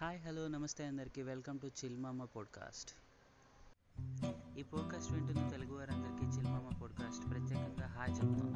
Hi hello నమస్తే అందరికీ. Welcome to chill mama podcast ఈ పాడ్కాస్ట్ వింటున్న తెలుగు వారందరికీ చిల్మామ పాడ్కాస్ట్ ప్రత్యేకంగా హాయ్ చెప్తాం